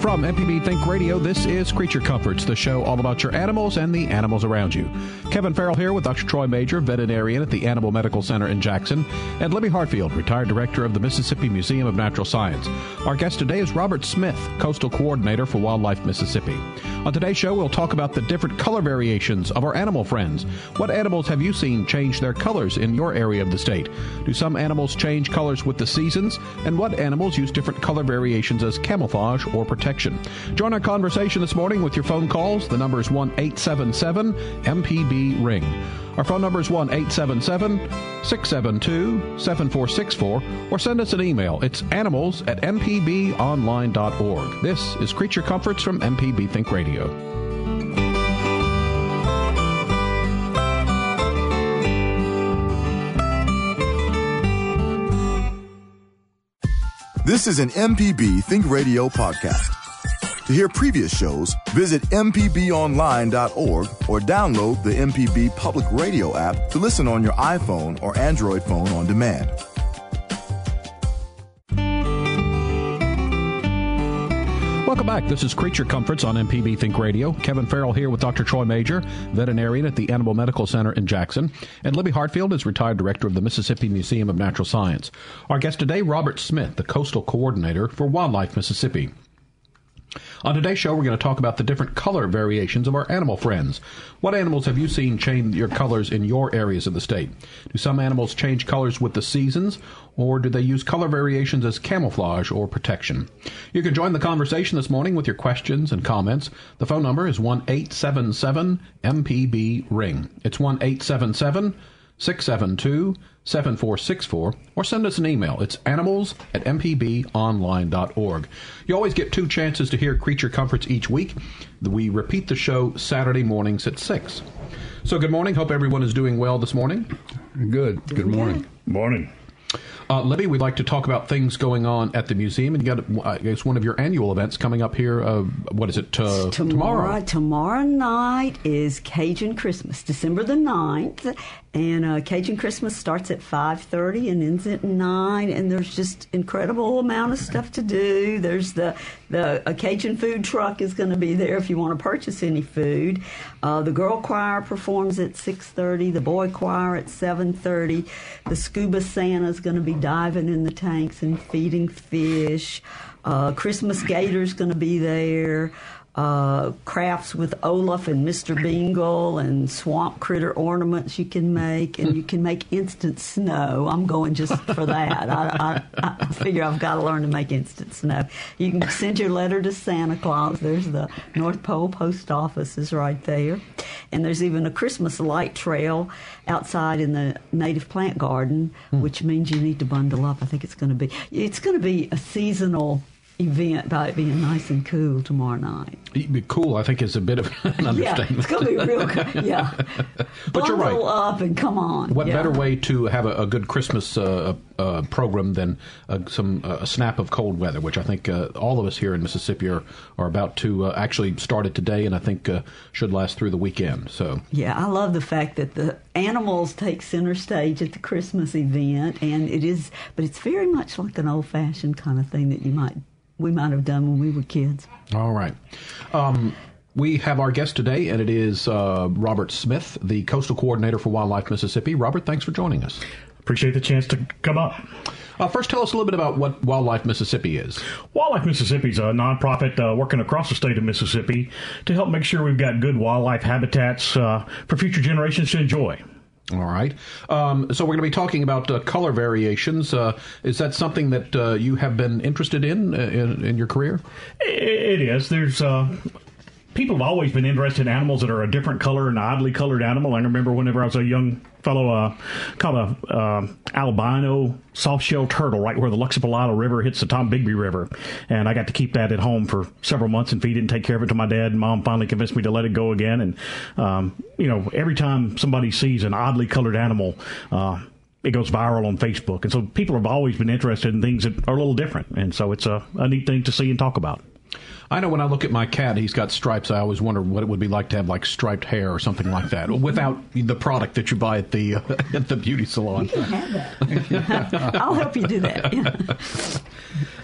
From MPB Think Radio, this is Creature Comforts, the show all about your animals and the animals around you. Kevin Farrell here with Dr. Troy Major, veterinarian at the Animal Medical Center in Jackson, and Libby Hartfield, retired director of the Mississippi Museum of Natural Science. Our guest today is Robert Smith, coastal coordinator for Wildlife Mississippi. On today's show, we'll talk about the different color variations of our animal friends. What animals have you seen change their colors in your area of the state? Do some animals change colors with the seasons? And what animals use different color variations as camouflage or protection? Join our conversation this morning with your phone calls. The number is 1 877 MPB Ring. Our phone number is 1 877 672 7464 or send us an email. It's animals at mpbonline.org. This is Creature Comforts from MPB Think Radio. This is an MPB Think Radio podcast. To hear previous shows, visit MPBOnline.org or download the MPB Public Radio app to listen on your iPhone or Android phone on demand. Welcome back. This is Creature Comforts on MPB Think Radio. Kevin Farrell here with Dr. Troy Major, veterinarian at the Animal Medical Center in Jackson. And Libby Hartfield is retired director of the Mississippi Museum of Natural Science. Our guest today, Robert Smith, the coastal coordinator for Wildlife Mississippi. On today's show, we're going to talk about the different color variations of our animal friends. What animals have you seen change your colors in your areas of the state? Do some animals change colors with the seasons, or do they use color variations as camouflage or protection? You can join the conversation this morning with your questions and comments. The phone number is 1 877 MPB Ring. It's 1 877 672 7464 or send us an email. It's animals at mpbonline.org. You always get two chances to hear Creature Comforts each week. We repeat the show Saturday mornings at 6. So good morning. Hope everyone is doing well this morning. Good. Good morning. Morning. Uh, Libby, we'd like to talk about things going on at the museum, and you got, I guess, one of your annual events coming up here. Uh, what is it? Uh, tomorrow. Tomorrow night is Cajun Christmas, December the 9th, and uh, Cajun Christmas starts at 5.30 and ends at 9, and there's just incredible amount of stuff to do. There's the, the a Cajun food truck is going to be there if you want to purchase any food. Uh, the girl choir performs at 6.30, the boy choir at 7.30. The scuba Santa is going to be diving in the tanks and feeding fish. Uh, Christmas Gator's going to be there uh, crafts with Olaf and Mr. Bingle and swamp critter ornaments you can make, and you can make instant snow. I'm going just for that. I, I, I figure I've got to learn to make instant snow. You can send your letter to Santa Claus. There's the North Pole Post Office is right there, and there's even a Christmas light trail outside in the native plant garden, which means you need to bundle up. I think it's going to be it's going to be a seasonal event by it being nice and cool tomorrow night. It'd be Cool, I think, is a bit of an understatement. Yeah, it's going to be real cool. Yeah. but you're right. up and come on. What yeah. better way to have a, a good Christmas uh, uh, program than uh, some a snap of cold weather, which I think uh, all of us here in Mississippi are, are about to uh, actually start it today, and I think uh, should last through the weekend. So yeah, I love the fact that the animals take center stage at the Christmas event, and it is, but it's very much like an old fashioned kind of thing that you might we might have done when we were kids. All right. Um, we have our guest today, and it is uh, Robert Smith, the Coastal Coordinator for Wildlife Mississippi. Robert, thanks for joining us. Appreciate the chance to come up. Uh, first, tell us a little bit about what Wildlife Mississippi is. Wildlife Mississippi is a nonprofit uh, working across the state of Mississippi to help make sure we've got good wildlife habitats uh, for future generations to enjoy. All right. Um, so we're going to be talking about uh, color variations. Uh, is that something that uh, you have been interested in, uh, in, in your career? It is. There's uh, people have always been interested in animals that are a different color, an oddly colored animal. I remember whenever I was a young fellow, uh, caught a uh, albino soft-shell turtle right where the Luxapalila River hits the Tombigbee River, and I got to keep that at home for several months and feed it and take care of it to my dad. And mom finally convinced me to let it go again. And um, you know, every time somebody sees an oddly colored animal. Uh, it goes viral on Facebook. And so people have always been interested in things that are a little different. And so it's a, a neat thing to see and talk about. I know when I look at my cat, he's got stripes. I always wonder what it would be like to have like striped hair or something like that, without the product that you buy at the uh, at the beauty salon. You can have that. I'll help you do that.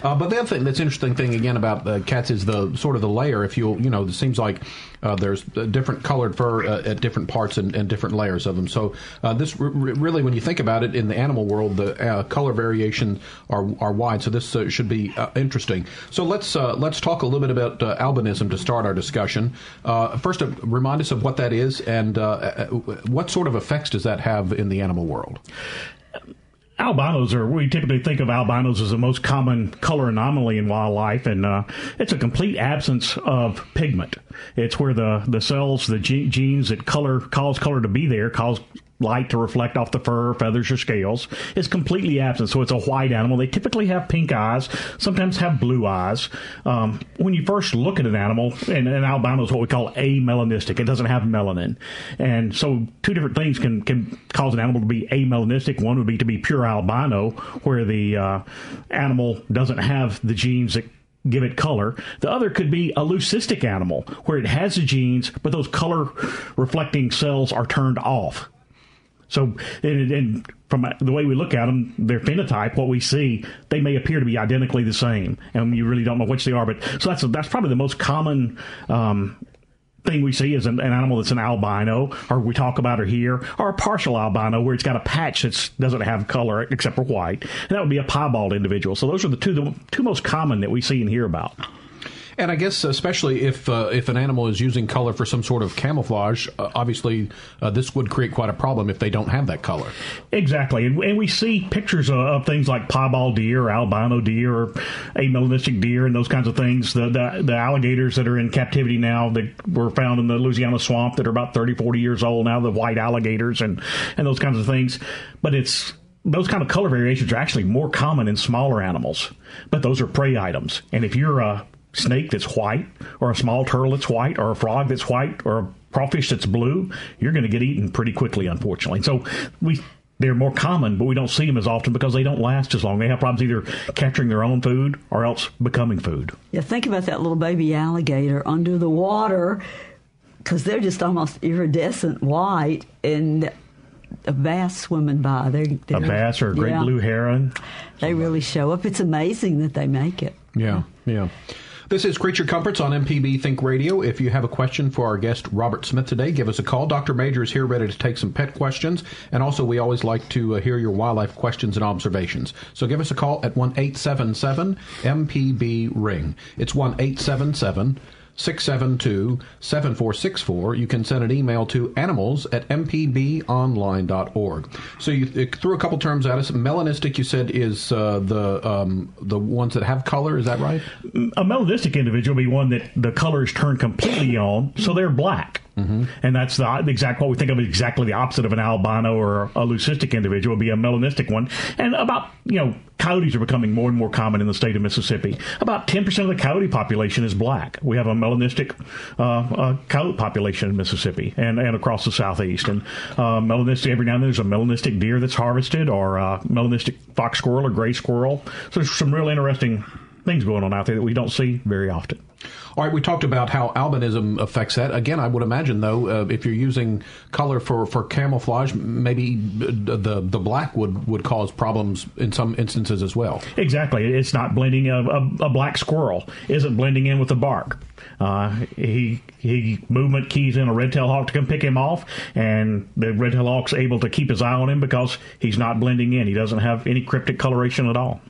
Uh, but the other thing that's interesting thing again about uh, cats is the sort of the layer. If you you know, it seems like uh, there's different colored fur uh, at different parts and, and, different layers of them. So uh, this r- really, when you think about it, in the animal world, the uh, color variation are are wide. So this uh, should be uh, interesting. So let's uh, let's talk a little bit about albinism to start our discussion. first, remind us of what that is and what sort of effects does that have in the animal world um, albinos are we typically think of albinos as the most common color anomaly in wildlife and uh, it's a complete absence of pigment. It's where the, the cells the genes that color cause color to be there cause light to reflect off the fur, feathers, or scales is completely absent. So it's a white animal. They typically have pink eyes, sometimes have blue eyes. Um, when you first look at an animal, and an albino is what we call amelanistic. It doesn't have melanin, and so two different things can can cause an animal to be amelanistic. One would be to be pure albino, where the uh, animal doesn't have the genes that give it color. The other could be a leucistic animal, where it has the genes, but those color reflecting cells are turned off. So, and, and, from the way we look at them, their phenotype, what we see, they may appear to be identically the same, and you really don't know which they are. But so that's that's probably the most common um, thing we see is an, an, animal that's an albino, or we talk about it here, or a partial albino where it's got a patch that doesn't have color except for white. And that would be a piebald individual. So those are the two the two most common that we see and hear about. And I guess especially if uh, if an animal is using color for some sort of camouflage, uh, obviously uh, this would create quite a problem if they don't have that color. Exactly, and, and we see pictures of, of, things like piebald deer, albino deer, or amelanistic deer, and those kinds of things. The, the, the alligators that are in captivity now that were found in the Louisiana swamp that are about 30, 40 years old now, the white alligators and and those kinds of things. But it's those kind of color variations are actually more common in smaller animals, but those are prey items. And if you're a snake that's white, or a small turtle that's white, or a frog that's white, or a crawfish that's blue, you're going to get eaten pretty quickly, unfortunately. So we they're more common, but we don't see them as often because they don't last as long. They have problems either capturing their own food or else becoming food. Yeah, think about that little baby alligator under the water because they're just almost iridescent white and a bass swimming by. They're, they're a bass or a great yeah, blue heron. They really show up. It's amazing that they make it. Yeah, yeah. This is Creature Comforts on MPB Think Radio. If you have a question for our guest Robert Smith today, give us a call. Dr. Major is here ready to take some pet questions. And also, we always like to uh, hear your wildlife questions and observations. So give us a call at 1 877 MPB Ring. It's 1 877 672 7464. You can send an email to animals at mpbonline.org. So you threw a couple terms at us. Melanistic, you said, is uh, the um, the ones that have color. Is that right? A melanistic individual would be one that the color is turned completely on, so they're black. Mm-hmm. And that's the exact what we think of exactly the opposite of an albino or a leucistic individual would be a melanistic one. And about you know coyotes are becoming more and more common in the state of Mississippi. About ten percent of the coyote population is black. We have a melanistic uh, uh, coyote population in Mississippi and, and across the southeast. And uh, melanistic every now and then there's a melanistic deer that's harvested or a melanistic fox squirrel or gray squirrel. So there's some real interesting things going on out there that we don't see very often. All right, we talked about how albinism affects that. Again, I would imagine though, uh, if you're using color for, for camouflage, maybe the the black would, would cause problems in some instances as well. Exactly, it's not blending. A, a, a black squirrel isn't blending in with the bark. Uh, he he movement keys in a red tail hawk to come pick him off, and the red tail hawk's able to keep his eye on him because he's not blending in. He doesn't have any cryptic coloration at all.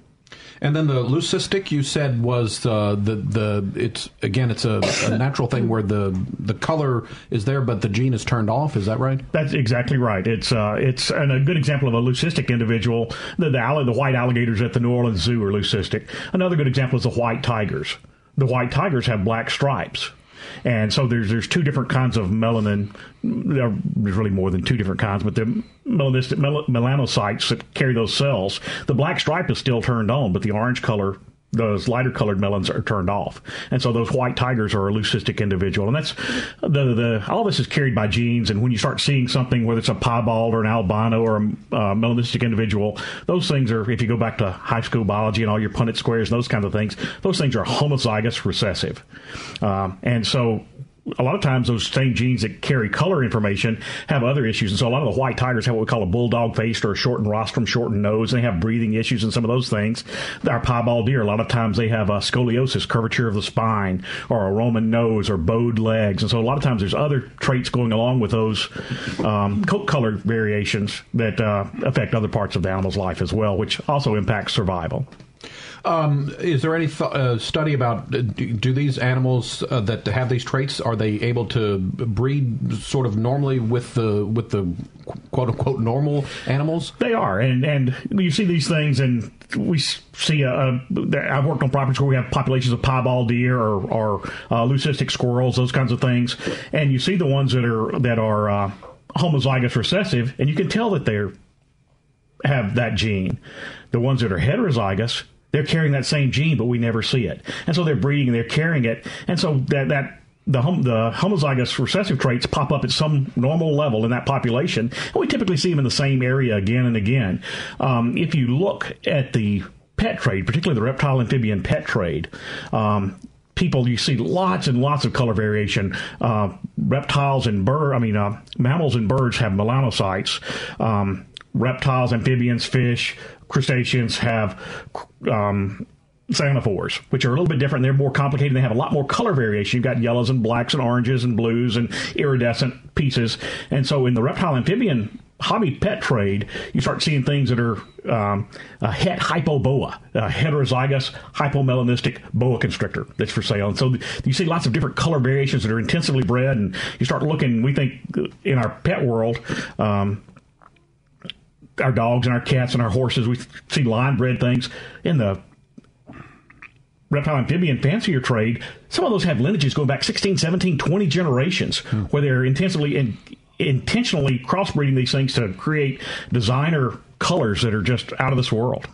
And then the leucistic you said was uh, the the it's again it's a, a, natural thing where the the color is there but the gene is turned off. Is that right? That's exactly right. It's uh, it's and a good example of a leucistic individual. The the, the white alligators at the New Orleans Zoo are leucistic. Another good example is the white tigers. The white tigers have black stripes. And so there's there's two different kinds of melanin. There's really more than two different kinds, but the melanocytes that carry those cells. The black stripe is still turned on, but the orange color those lighter colored melanins are turned off, and so those white tigers are a leucistic individual, and that's the the all this is carried by genes. And when you start seeing something, whether it's a piebald or an albino or a uh, melanistic individual, those things are. If you go back to high school biology and all your Punnett squares and those kinds of things, those things are homozygous recessive, um, and so a lot of times those same genes that carry color information have other issues. And so a lot of the white tigers have what we call a bulldog face or a shortened rostrum, shortened nose. And they have breathing issues and some of those things. Our piebald deer, a lot of times they have a scoliosis, curvature of the spine, or a Roman nose or bowed legs. And so a lot of times there's other traits going along with those um, coat color variations that uh, affect other parts of the animal's life as well, which also impacts survival. Um, is there any th- uh, study about uh, do, do, these animals uh, that have these traits are they able to breed sort of normally with the with the quote unquote normal animals? They are, and and you see these things, and we see. A, a, I've worked on properties where we have populations of piebald deer or, or uh, leucistic squirrels, those kinds of things, and you see the ones that are that are uh, homozygous recessive, and you can tell that they're have that gene. The ones that are heterozygous they're carrying that same gene, but we never see it. And so they're breeding and they're carrying it. And so that, that the, hom- the homozygous recessive traits pop up at some normal level in that population. And we typically see them in the same area again and again. Um, if you look at the pet trade, particularly the reptile amphibian pet trade, um, people you see lots and lots of color variation. Uh, reptiles and bird, I mean, uh, mammals and birds have melanocytes. Um, reptiles, amphibians, fish, crustaceans have um, chromatophores, which are a little bit different. They're more complicated. They have a lot more color variation. You've got yellows and blacks and oranges and blues and iridescent pieces. And so in the reptile amphibian hobby pet trade, you start seeing things that are um, a het hypoboa, a heterozygous hypomelanistic boa constrictor that's for sale. And so you see lots of different color variations that are intensively bred. And you start looking, we think in our pet world, um, our dogs and our cats and our horses. We see line bred things in the reptile amphibian fancier trade. Some of those have lineages going back 16, 17, 20 generations hmm. where they're intensively in, intentionally crossbreeding these things to create designer colors that are just out of this world.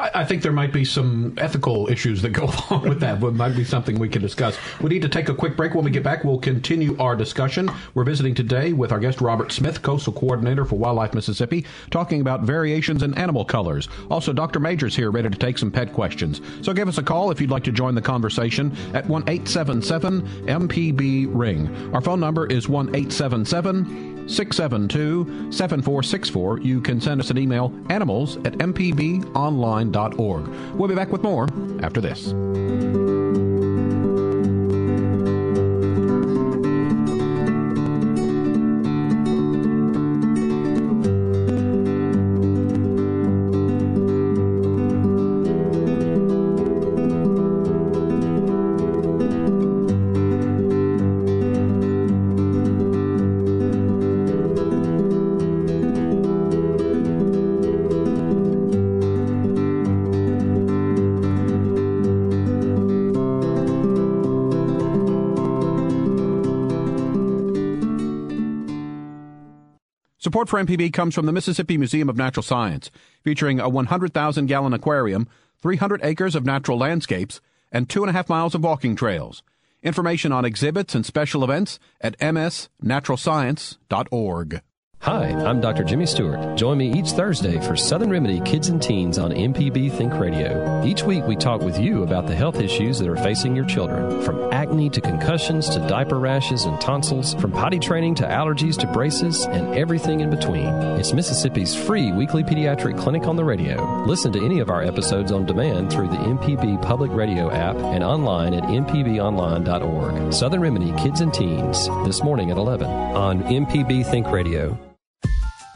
I, I, think there might be some ethical issues that go along with that. But might be something we can discuss. We need to take a quick break. When we get back, we'll continue our discussion. We're visiting today with our guest Robert Smith, Coastal Coordinator for Wildlife Mississippi, talking about variations in animal colors. Also, Dr. Major's here, ready to take some pet questions. So give us a call if you'd like to join the conversation at one eight seven seven MPB Ring. Our phone number is one eight seven seven. 672 7464. You can send us an email, animals at We'll be back with more after this. Support for MPB comes from the Mississippi Museum of Natural Science, featuring a 100,000 gallon aquarium, 300 acres of natural landscapes, and two and a half miles of walking trails. Information on exhibits and special events at msnaturalscience.org. Hi, I'm Dr. Jimmy Stewart. Join me each Thursday for Southern Remedy Kids and Teens on MPB Think Radio. Each week we talk with you about the health issues that are facing your children, from acne to concussions to diaper rashes and tonsils, from potty training to allergies to braces and everything in between. It's Mississippi's free weekly pediatric clinic on the radio. Listen to any of our episodes on demand through the MPB Public Radio app and online at mpbonline.org. Southern Remedy Kids and Teens, this morning at 11 on MPB Think Radio.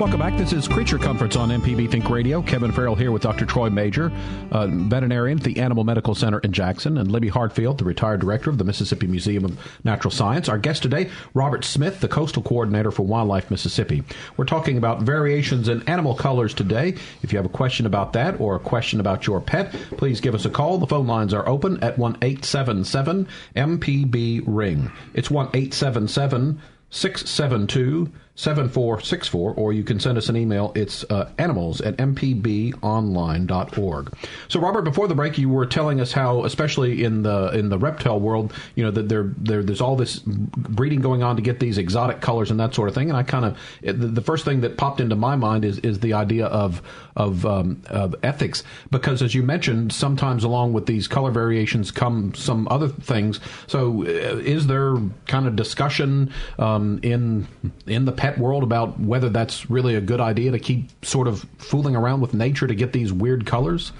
Welcome back. This is Creature Comforts on MPB Think Radio. Kevin Farrell here with Dr. Troy Major, uh, veterinarian at the Animal Medical Center in Jackson, and Libby Hartfield, the retired director of the Mississippi Museum of Natural Science. Our guest today, Robert Smith, the coastal coordinator for Wildlife Mississippi. We're talking about variations in animal colors today. If you have a question about that or a question about your pet, please give us a call. The phone lines are open at 1 877 MPB Ring. It's 1 877 672 7464, or you can send us an email. It's uh, animals at mpbonline.org. So, Robert, before the break, you were telling us how, especially in the in the reptile world, you know, that there, there there's all this breeding going on to get these exotic colors and that sort of thing. And I kind of the first thing that popped into my mind is is the idea of of, um, of ethics, because as you mentioned, sometimes along with these color variations come some other things. So, uh, is there kind of discussion um, in in the pet world about whether that's really a good idea to keep sort of fooling around with nature to get these weird colors?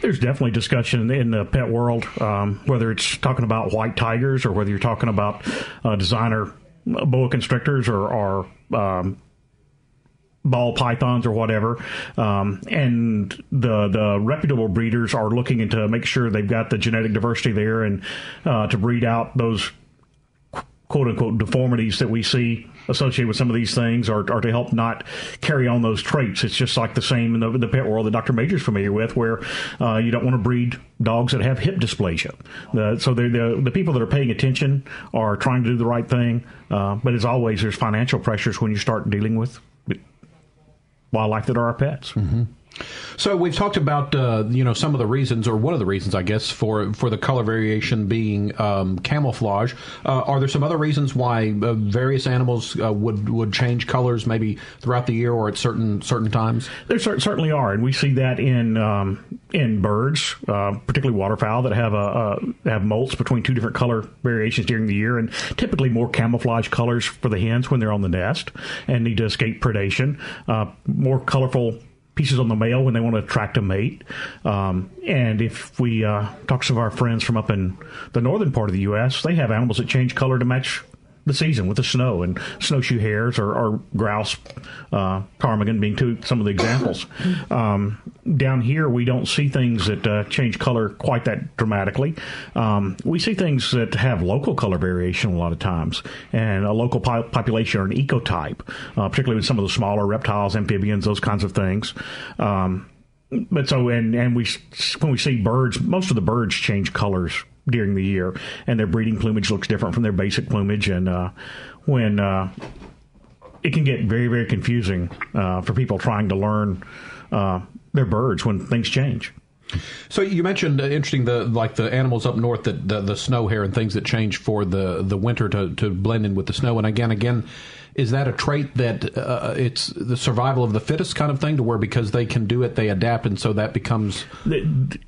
There's definitely discussion in the pet world, um, whether it's talking about white tigers or whether you're talking about uh, designer boa constrictors or, or um, ball pythons or whatever, um, and the the reputable breeders are looking into make sure they've got the genetic diversity there and uh, to breed out those quote unquote deformities that we see associated with some of these things or, or to help not carry on those traits. It's just like the same in the, the pet world that Dr. Major's familiar with, where uh, you don't want to breed dogs that have hip dysplasia. So the, the people that are paying attention are trying to do the right thing. Uh, but as always, there's financial pressures when you start dealing with wildlife that are our pets. Mm-hmm. So we've talked about uh, you know some of the reasons, or one of the reasons, I guess, for for the color variation being um, camouflage. Uh, are there some other reasons why uh, various animals uh, would would change colors, maybe throughout the year or at certain certain times? There certainly are, and we see that in um, in birds, uh, particularly waterfowl that have a, have molts between two different color variations during the year, and typically more camouflage colors for the hens when they're on the nest and need to escape predation. Uh, more colorful pieces on the male when they want to attract a mate. Um, and if we uh, talk to some of our friends from up in the northern part of the U.S., they have animals that change color to match the season with the snow and snowshoe hares or, or grouse, uh, ptarmigan being two some of the examples. Um, down here, we don't see things that uh, change color quite that dramatically. Um, we see things that have local color variation a lot of times, and a local po- population or an ecotype, uh, particularly with some of the smaller reptiles, amphibians, those kinds of things. Um, but so and and we when we see birds, most of the birds change colors during the year, and their breeding plumage looks different from their basic plumage. And uh, when uh, it can get very very confusing uh, for people trying to learn uh, their birds when things change. So you mentioned uh, interesting the like the animals up north that the, the snow hare and things that change for the the winter to, to blend in with the snow and again again is that a trait that uh, it's the survival of the fittest kind of thing to where because they can do it they adapt and so that becomes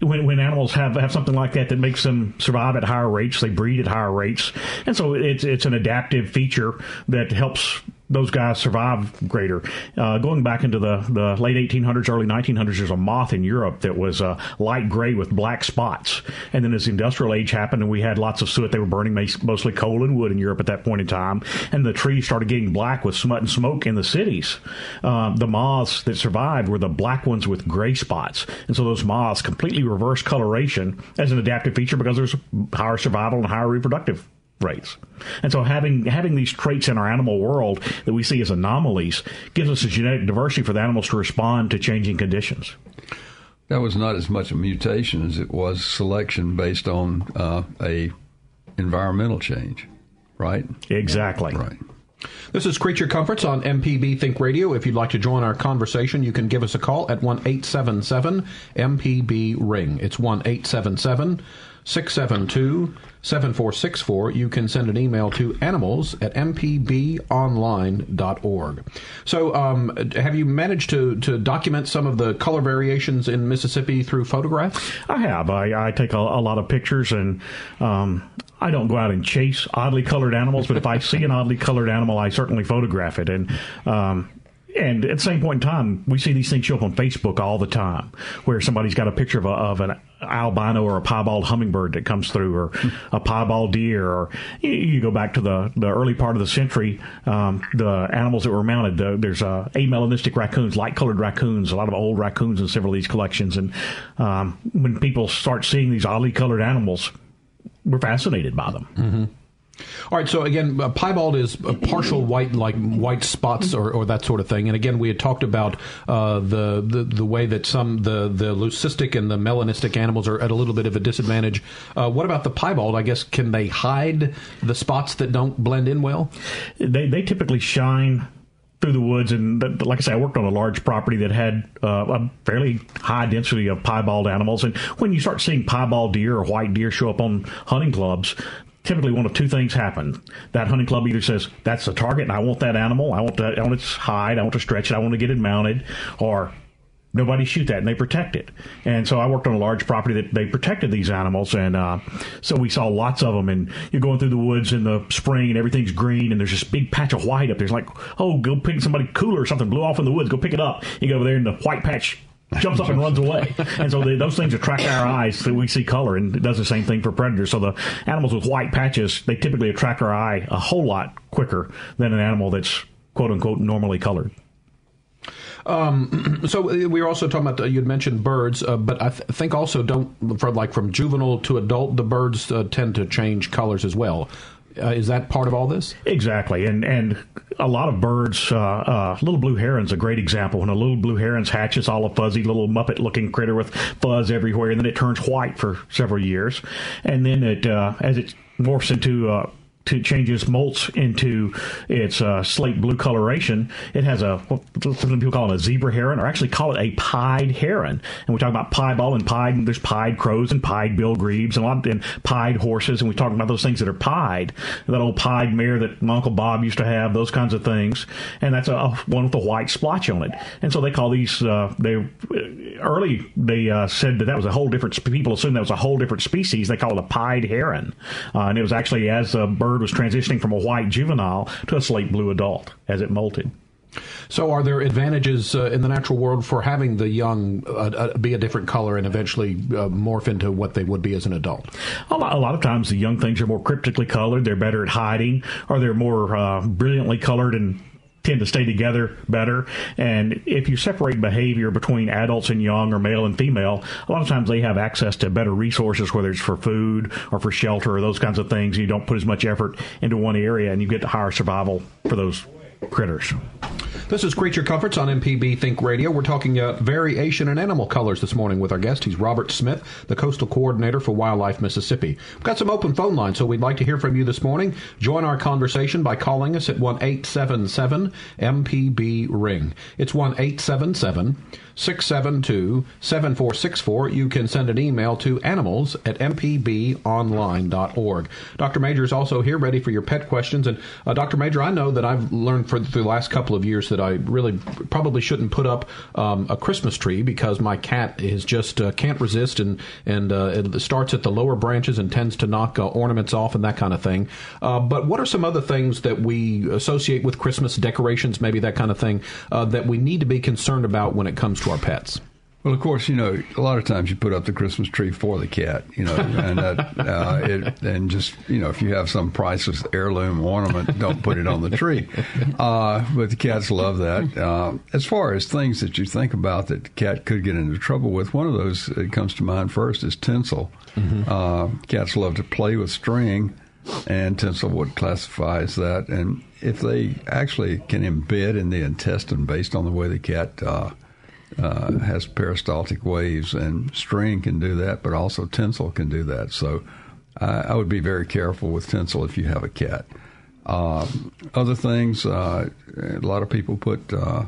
when, when animals have, have something like that that makes them survive at higher rates they breed at higher rates. And so it's it's an adaptive feature that helps those guys survive greater. Uh, going back into the, the late 1800s, early 1900s, there's a moth in Europe that was uh, light gray with black spots. And then as the industrial age happened and we had lots of soot, they were burning mostly coal and wood in Europe at that point in time. And the trees started getting black with smut and smoke in the cities. Uh, the moths that survived were the black ones with gray spots. And so those moths completely reversed coloration as an adaptive feature because there's higher survival and higher reproductive rates. And so having having these traits in our animal world that we see as anomalies gives us a genetic diversity for the animals to respond to changing conditions. That was not as much a mutation as it was selection based on uh, a environmental change, right? Exactly. Right. This is Creature Comforts on MPB Think Radio. If you'd like to join our conversation, you can give us a call at one eight seven seven MPB Ring. It's 1 877 672 7464. You can send an email to animals at mpbonline.org. So, um, have you managed to, to document some of the color variations in Mississippi through photographs? I have. I, I take a, a, lot of pictures and um, I don't go out and chase oddly colored animals, but if I see an oddly colored animal, I certainly photograph it. And um, and at the same point in time, we see these things show up on Facebook all the time, where somebody's got a picture of, a, of an albino or a piebald hummingbird that comes through, or a piebald deer, or you, you go back to the, the early part of the century, um, the animals that were mounted. The, there's uh, amelanistic raccoons, light colored raccoons, a lot of old raccoons in several of these collections, and um, when people start seeing these oddly colored animals, we're fascinated by them. Mm-hmm. All right. So again, uh, piebald is uh, partial white, like white spots or, or, that sort of thing. And again, we had talked about uh, the, the the way that some the the leucistic and the melanistic animals are at a little bit of a disadvantage. Uh, what about the piebald? I guess can they hide the spots that don't blend in well? They they typically shine through the woods, and like I say, I worked on a large property that had uh, a fairly high density of piebald animals. And when you start seeing piebald deer or white deer show up on hunting clubs, typically one of two things happen. That hunting club either says that's the target and I want that animal, I want that, I want its hide, I want to stretch it, I want to get it mounted, or nobody shoot that and they protect it. And so I worked on a large property that they protected these animals, and uh, so we saw lots of them. And you're going through the woods in the spring and everything's green, and there's this big patch of white up there. It's like, oh, go pick somebody cooler or something blew off in the woods. Go pick it up. You go over there, and the white patch jumps up and runs away. And so those things attract our eyes so we see color, and it does the same thing for predators. So the animals with white patches, they typically attract our eye a whole lot quicker than an animal that's quote unquote normally colored. Um, so we were also talking about uh, you'd mentioned birds, uh, but I th- think also don't from like from juvenile to adult, the birds uh, tend to change colors as well. Uh, is that part of all this? Exactly, and and a lot of birds. Uh, uh, little blue heron's a great example. When a little blue heron's hatch, it's all a fuzzy little muppet-looking critter with fuzz everywhere, and then it turns white for several years, and then it uh, as it morphs into uh, to changes molts into its uh, slate blue coloration, it has a what some people call it a zebra heron, or actually call it a pied heron. And we talk about piebald and pied, and there's pied crows and pied bill grebes and a lot and pied horses, and we talk about those things that are pied. That old pied mare that my uncle Bob used to have, those kinds of things, and that's a, a one with a white splotch on it. And so they call these uh, they early they uh, said that that was a whole different. People assumed that was a whole different species. They call it a pied heron, uh, and it was actually as a bird bird was transitioning from a white juvenile to a slate blue adult as it molted. So, are there advantages uh, in the natural world for having the young uh, uh, be a different color and eventually uh, morph into what they would be as an adult? A lot, a lot, of times, the young things are more cryptically colored. They're better at hiding, or they're more uh, brilliantly colored and tend to stay together better. And if you separate behavior between adults and young or male and female, a lot of times they have access to better resources, whether it's for food or for shelter or those kinds of things. You don't put as much effort into one area and you get higher survival for those critters. This is Creature Comforts on MPB Think Radio. We're talking uh, variation in animal colors this morning with our guest. He's Robert Smith, the Coastal Coordinator for Wildlife Mississippi. We've got some open phone lines, so we'd like to hear from you this morning. Join our conversation by calling us at 1 877 MPB Ring. It's 1 877 672 7464. You can send an email to animals at mpbonline.org. Dr. Major is also here, ready for your pet questions. And uh, Dr. Major, I know that I've learned for the last couple of years that I really probably shouldn't put up um, a Christmas tree because my cat is just uh, can't resist and and uh, it starts at the lower branches and tends to knock uh, ornaments off and that kind of thing. Uh, but what are some other things that we associate with Christmas decorations, maybe that kind of thing, that we need to be concerned about when it comes to our pets? Well, of course, you know, a lot of times you put up the Christmas tree for the cat, you know, and uh, uh, it, and just you know, if you have some priceless heirloom ornament, don't put it on the tree. Uh, but the cats love that. Uh, as far as things that you think about that the cat could get into trouble with, one of those that comes to mind first is tinsel. Mm-hmm. Uh, cats love to play with string, and tinsel would classify as that. And if they actually can embed in the intestine based on the way the cat uh, uh, has peristaltic waves, and string can do that, but also tinsel can do that. So uh, I would be very careful with tinsel if you have a cat. Uh, other things, uh, a lot of people put uh,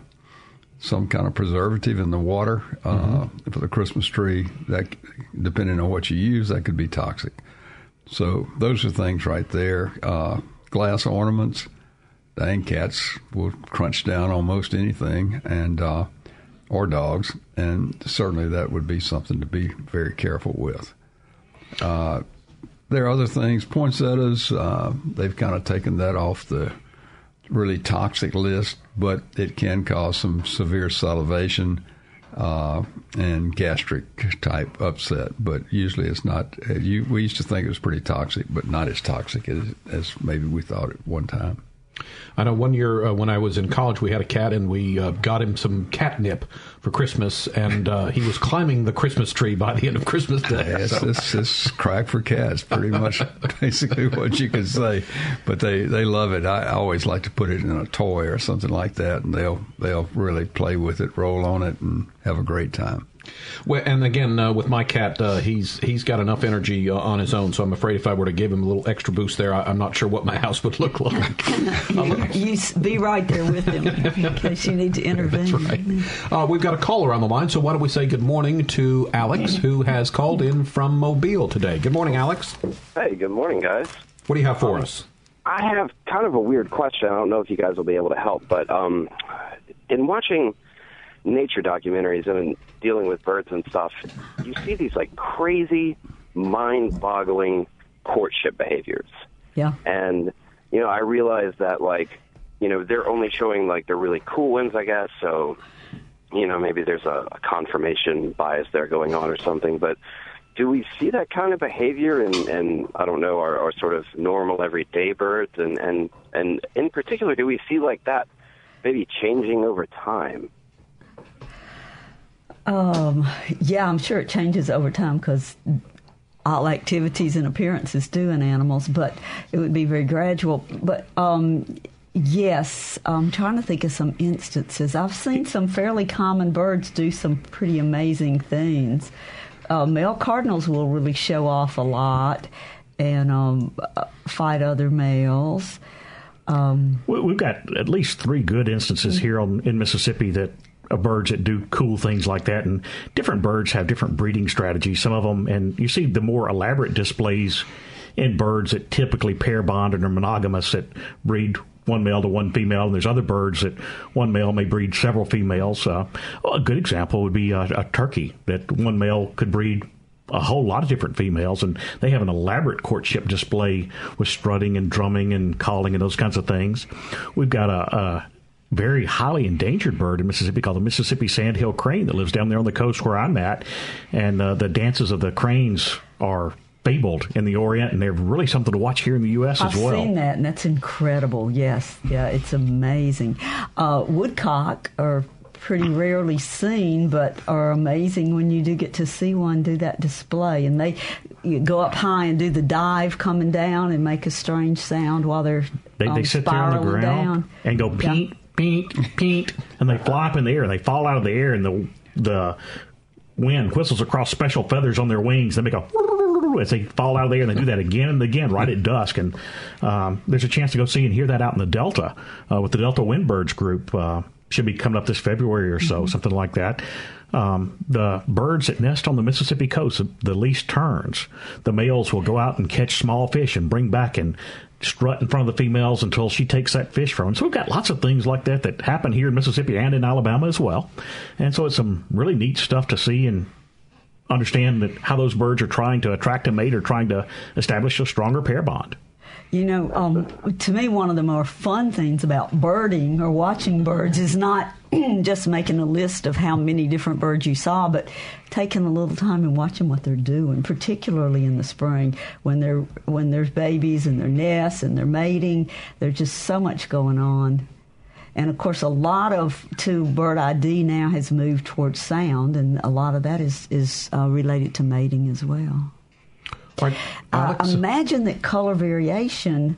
some kind of preservative in the water uh, mm-hmm. for the Christmas tree. That, depending on what you use, that could be toxic. So those are things right there. glass ornaments, dang cats will crunch down almost anything, and or dogs, and certainly that would be something to be very careful with. Uh, there are other things, poinsettias. Uh, they've kind of taken that off the really toxic list, but it can cause some severe salivation uh, and gastric type upset. But usually it's not. You, we used to think it was pretty toxic, but not as toxic as, as maybe we thought at one time. I know one year uh, when I was in college, we had a cat and we uh, got him some catnip for Christmas, and uh, he was climbing the Christmas tree by the end of Christmas Day. It's, So- it's, it's crack for cats, pretty much basically what you can say. But they, they love it. I always like to put it in a toy or something like that, and they'll they'll really play with it, roll on it, and have a great time. Well, and again, uh, with my cat, uh, he's he's got enough energy uh, on his own. So I'm afraid if I were to give him a little extra boost there, I, I'm not sure what my house would look like. You s- be right there with him in case you need to intervene. That's right. Uh, we've got a caller on the line, so why don't we say good morning to Alex, who has called in from Mobile today. Good morning, Alex. Hey, good morning, guys. What do you have for us? I have kind of a weird question. I don't know if you guys will be able to help, but um, in watching nature documentaries and dealing with birds and stuff, you see these like crazy, mind-boggling courtship behaviors. Yeah. And you know, I realize that like, you know, they're only showing like the really cool ones, I guess. So, you know, maybe there's a, a confirmation bias there going on or something. But do we see that kind of behavior in, in I don't know, our, our sort of normal everyday birds, and and and in particular, do we see like that maybe changing over time? Um, yeah, I'm sure it changes over time because all activities and appearances do in animals, but it would be very gradual. But um, yes, I'm trying to think of some instances. I've seen some fairly common birds do some pretty amazing things. Uh, male cardinals will really show off a lot and um, fight other males. Um, We- We've got at least three good instances here on, in Mississippi that birds that do cool things like that, and different birds have different breeding strategies. Some of them, and you see the more elaborate displays in birds that typically pair bond and are monogamous that breed one male to one female, and there's other birds that one male may breed several females. Uh, a good example would be a, a turkey that one male could breed a whole lot of different females, and they have an elaborate courtship display with strutting and drumming and calling and those kinds of things. We've got a, a very highly endangered bird in Mississippi called the Mississippi sandhill crane that lives down there on the coast where I'm at, and uh, the dances of the cranes are fabled in the Orient, and they're really something to watch here in the U.S. I've as well. seen that, and that's incredible. Yes, yeah, it's amazing. Uh, woodcock are pretty rarely seen, but are amazing when you do get to see one do that display. And they go up high and do the dive coming down and make a strange sound while they're They, um, they sit there on the ground down. and go Yeah. Peent, peent, peent, and they fly up in the air. They fall out of the air, and the the wind whistles across special feathers on their wings. They make a as they fall out of the air, and they do that again and again right at dusk. And um, there's a chance to go see and hear that out in the Delta uh, with the Delta Windbirds group. Uh, should be coming up this February or so, something like that. Um, the birds that nest on the Mississippi coast, the least terns, the males will go out and catch small fish and bring back and strut in front of the females until she takes that fish from them. So we've got lots of things like that that happen here in Mississippi and in Alabama as well. And so it's some really neat stuff to see and understand that how those birds are trying to attract a mate or trying to establish a stronger pair bond. You know, um, to me, one of the more fun things about birding or watching birds is not just making a list of how many different birds you saw, but taking a little time and watching what they're doing, particularly in the spring when they're when there's babies and their nests and they're mating. There's just so much going on. And of course, a lot of to bird ID now has moved towards sound, and a lot of that is is uh, related to mating as well. Right, uh, I imagine that color variation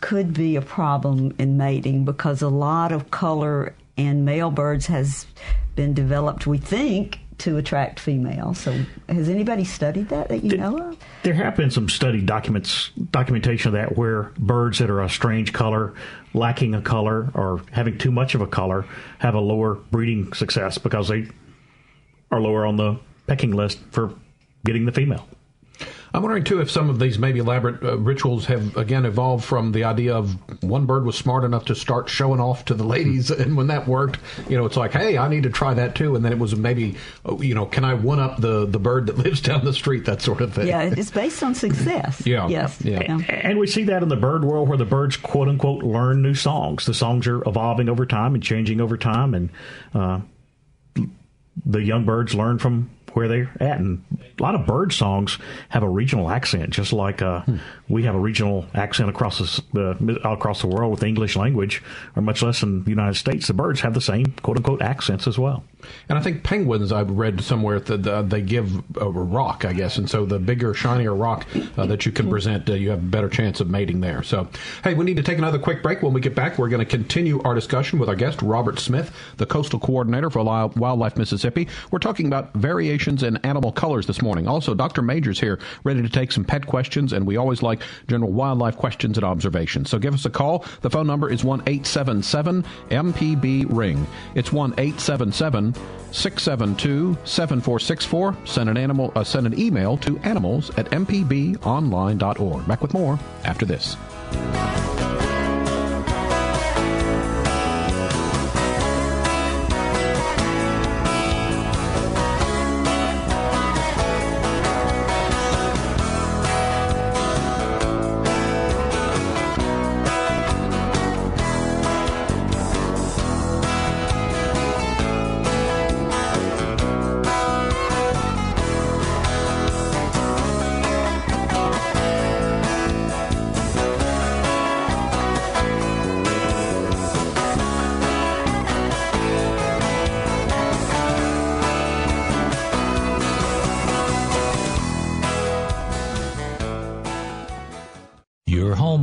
could be a problem in mating because a lot of color in male birds has been developed, we think, to attract females. So, has anybody studied that that you know of? There have been some study documents documentation of that where birds that are a strange color, lacking a color, or having too much of a color have a lower breeding success because they are lower on the pecking list for getting the female. I'm wondering too if some of these maybe elaborate uh, rituals have again evolved from the idea of one bird was smart enough to start showing off to the ladies, and when that worked, you know, it's like, hey, I need to try that too, and then it was maybe, uh, you know, can I one up the the bird that lives down the street, that sort of thing. Yeah, it's based on success. Yeah. Yes. Yeah. And we see that in the bird world where the birds, quote unquote, learn new songs. The songs are evolving over time and changing over time, and uh, the young birds learn from where they're at. And a lot of bird songs have a regional accent, just like uh, Hmm. we have a regional accent across the, the all across the world with the English language, or much less in the United States. The birds have the same quote unquote accents as well. And I think penguins, I've read somewhere that uh, they give a rock, I guess, and so the bigger, shinier rock uh, that you can present, uh, you have a better chance of mating there. So, hey, we need to take another quick break. When we get back, we're going to continue our discussion with our guest, Robert Smith, the coastal coordinator for Wildlife Mississippi. We're talking about in animal colors this morning. Also, Dr. Majors here, ready to take some pet questions, and we always like general wildlife questions and observations. So give us a call. The phone number is 1 877 MPB Ring. It's 1 877 672 7464. Send an animal uh, send an email to animals at mpbonline.org. Back with more after this.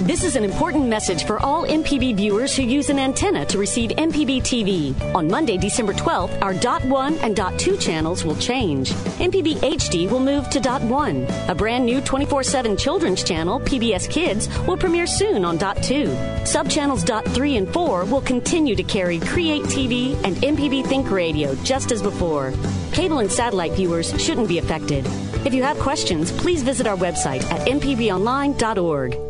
This is an important message for all MPB viewers who use an antenna to receive MPB TV. On Monday, December 12th, our Dot 1 and Dot 2 channels will change. MPB HD will move to Dot 1. A brand new 24 7 children's channel, PBS Kids, will premiere soon on Dot 2. Subchannels Dot 3 and 4 will continue to carry Create TV and MPB Think Radio just as before. Cable and satellite viewers shouldn't be affected. If you have questions, please visit our website at mpbonline.org.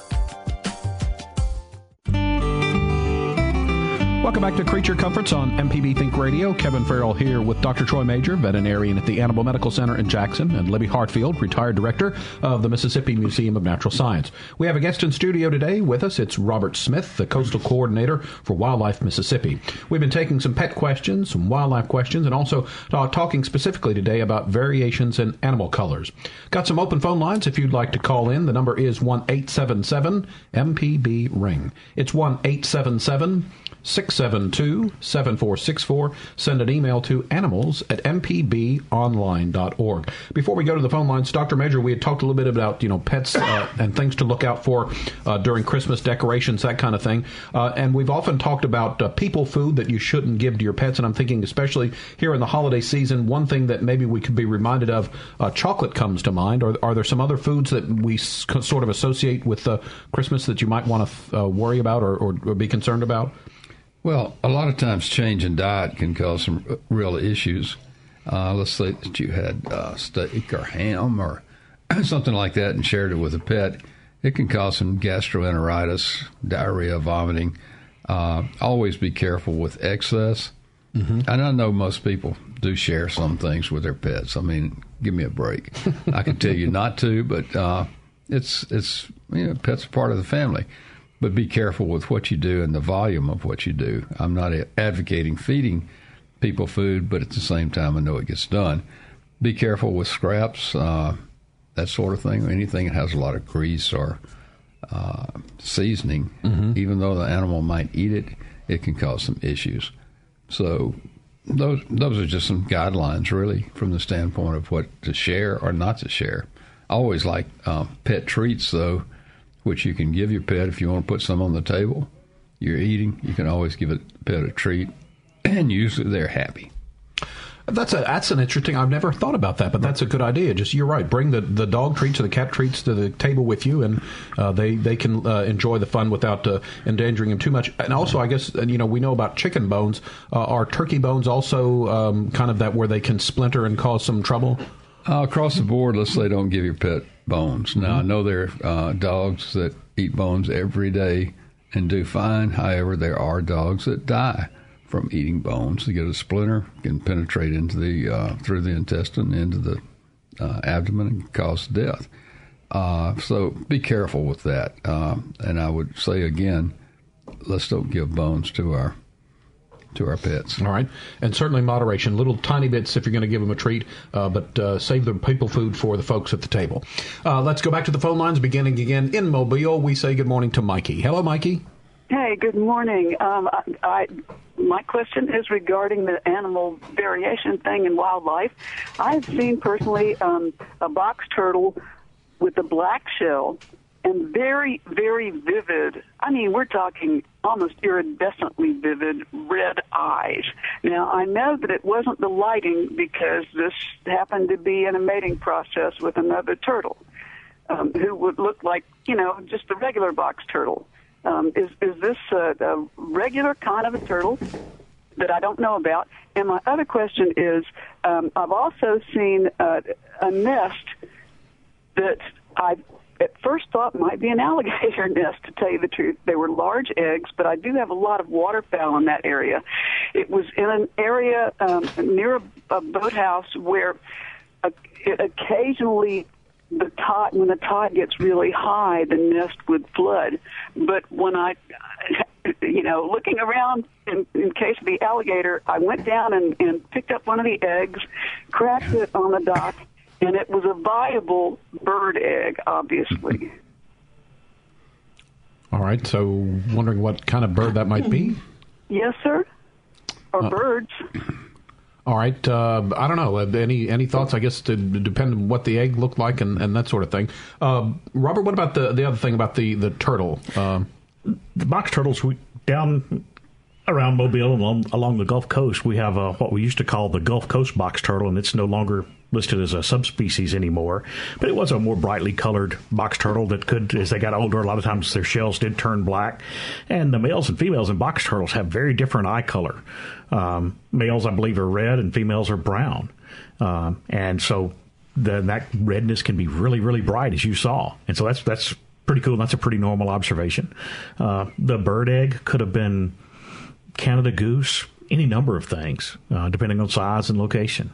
Welcome back to Creature Comforts on MPB Think Radio. Kevin Farrell here with Dr. Troy Major, veterinarian at the Animal Medical Center in Jackson, and Libby Hartfield, retired director of the Mississippi Museum of Natural Science. We have a guest in studio today with us. It's Robert Smith, the coastal coordinator for Wildlife Mississippi. We've been taking some pet questions, some wildlife questions, and also talking specifically today about variations in animal colors. Got some open phone lines if you'd like to call in. The number is 1 877 MPB Ring. It's 1 877 672 7464. Send an email to animals at mpbonline.org. Before we go to the phone lines, Dr. Major, we had talked a little bit about, you know, pets uh, and things to look out for uh, during Christmas decorations, that kind of thing. Uh, and we've often talked about uh, people food that you shouldn't give to your pets. And I'm thinking, especially here in the holiday season, one thing that maybe we could be reminded of uh, chocolate comes to mind. Or are there some other foods that we sort of associate with Christmas that you might want to uh, worry about or, or, or be concerned about? Well, a lot of times change in diet can cause some real issues. Uh, let's say that you had uh, steak or ham or something like that and shared it with a pet. It can cause some gastroenteritis, diarrhea, vomiting. Uh, always be careful with excess. And I know most people do share some things with their pets. I mean, give me a break. I can tell you not to, but uh, it's it's you know pets are part of the family. But be careful with what you do and the volume of what you do. I'm not advocating feeding people food, but at the same time, I know it gets done. Be careful with scraps, uh, that sort of thing. Or anything that has a lot of grease or uh, seasoning, even though the animal might eat it, it can cause some issues. So those those are just some guidelines, really, from the standpoint of what to share or not to share. I always like um, pet treats, though. Which you can give your pet if you want to put some on the table. You're eating, you can always give a pet a treat, and usually they're happy. That's a that's an interesting. I've never thought about that, but that's a good idea. Just you're right. Bring the, the dog treats or the cat treats to the table with you, and uh, they they can uh, enjoy the fun without uh, endangering them too much. And also, I guess and you know we know about chicken bones. Uh, are turkey bones also um, kind of that where they can splinter and cause some trouble? Uh, across the board, let's say don't give your pet bones. Now I know there are uh, dogs that eat bones every day and do fine. However, there are dogs that die from eating bones. They get a splinter, can penetrate into the uh, through the intestine into the uh, abdomen and cause death. Uh, so be careful with that. Uh, and I would say again, let's don't give bones to our to our pets. All right, and certainly moderation. Little tiny bits if you're going to give them a treat, uh, but uh, save the people food for the folks at the table. Uh, let's go back to the phone lines, beginning again in Mobile. We say good morning to Mikey. Hello, Mikey. Hey, good morning. Um, I, I, my question is regarding the animal variation thing in wildlife. I've seen personally um, a box turtle with a black shell and very, very vivid. I mean, we're talking almost iridescently vivid red eyes. Now, I know that it wasn't the lighting because this happened to be in a mating process with another turtle um, who would look like, you know, just a regular box turtle. Um, is is this a, a regular kind of a turtle that I don't know about? And my other question is, um, I've also seen uh, a nest that I at first thought might be an alligator nest. To tell you the truth, they were large eggs, but I do have a lot of waterfowl in that area. It was in an area um, near a, a boathouse where uh, it occasionally the tide when the tide gets really high, the nest would flood. But when I, you know, looking around in, in case of the alligator, I went down and, and picked up one of the eggs, cracked it on the dock, and it was a viable bird egg, obviously. All right. So, wondering what kind of bird that might be. Yes, sir. Or uh, birds. All right. Uh, I don't know. Any any thoughts? I guess to depend on what the egg looked like and, and that sort of thing. Uh, Robert, what about the the other thing about the the turtle? Um, the box turtles we, down around Mobile along, along the Gulf Coast, we have uh, what we used to call the Gulf Coast box turtle, and it's no longer listed as a subspecies anymore. But it was a more brightly colored box turtle that could, as they got older, a lot of times their shells did turn black. And the males and females in box turtles have very different eye color. Um, males, I believe, are red, and females are brown. Um, and so the, that redness can be really, really bright, as you saw. And so that's that's pretty cool. That's a pretty normal observation. Uh, the bird egg could have been Canada goose, any number of things, uh, depending on size and location.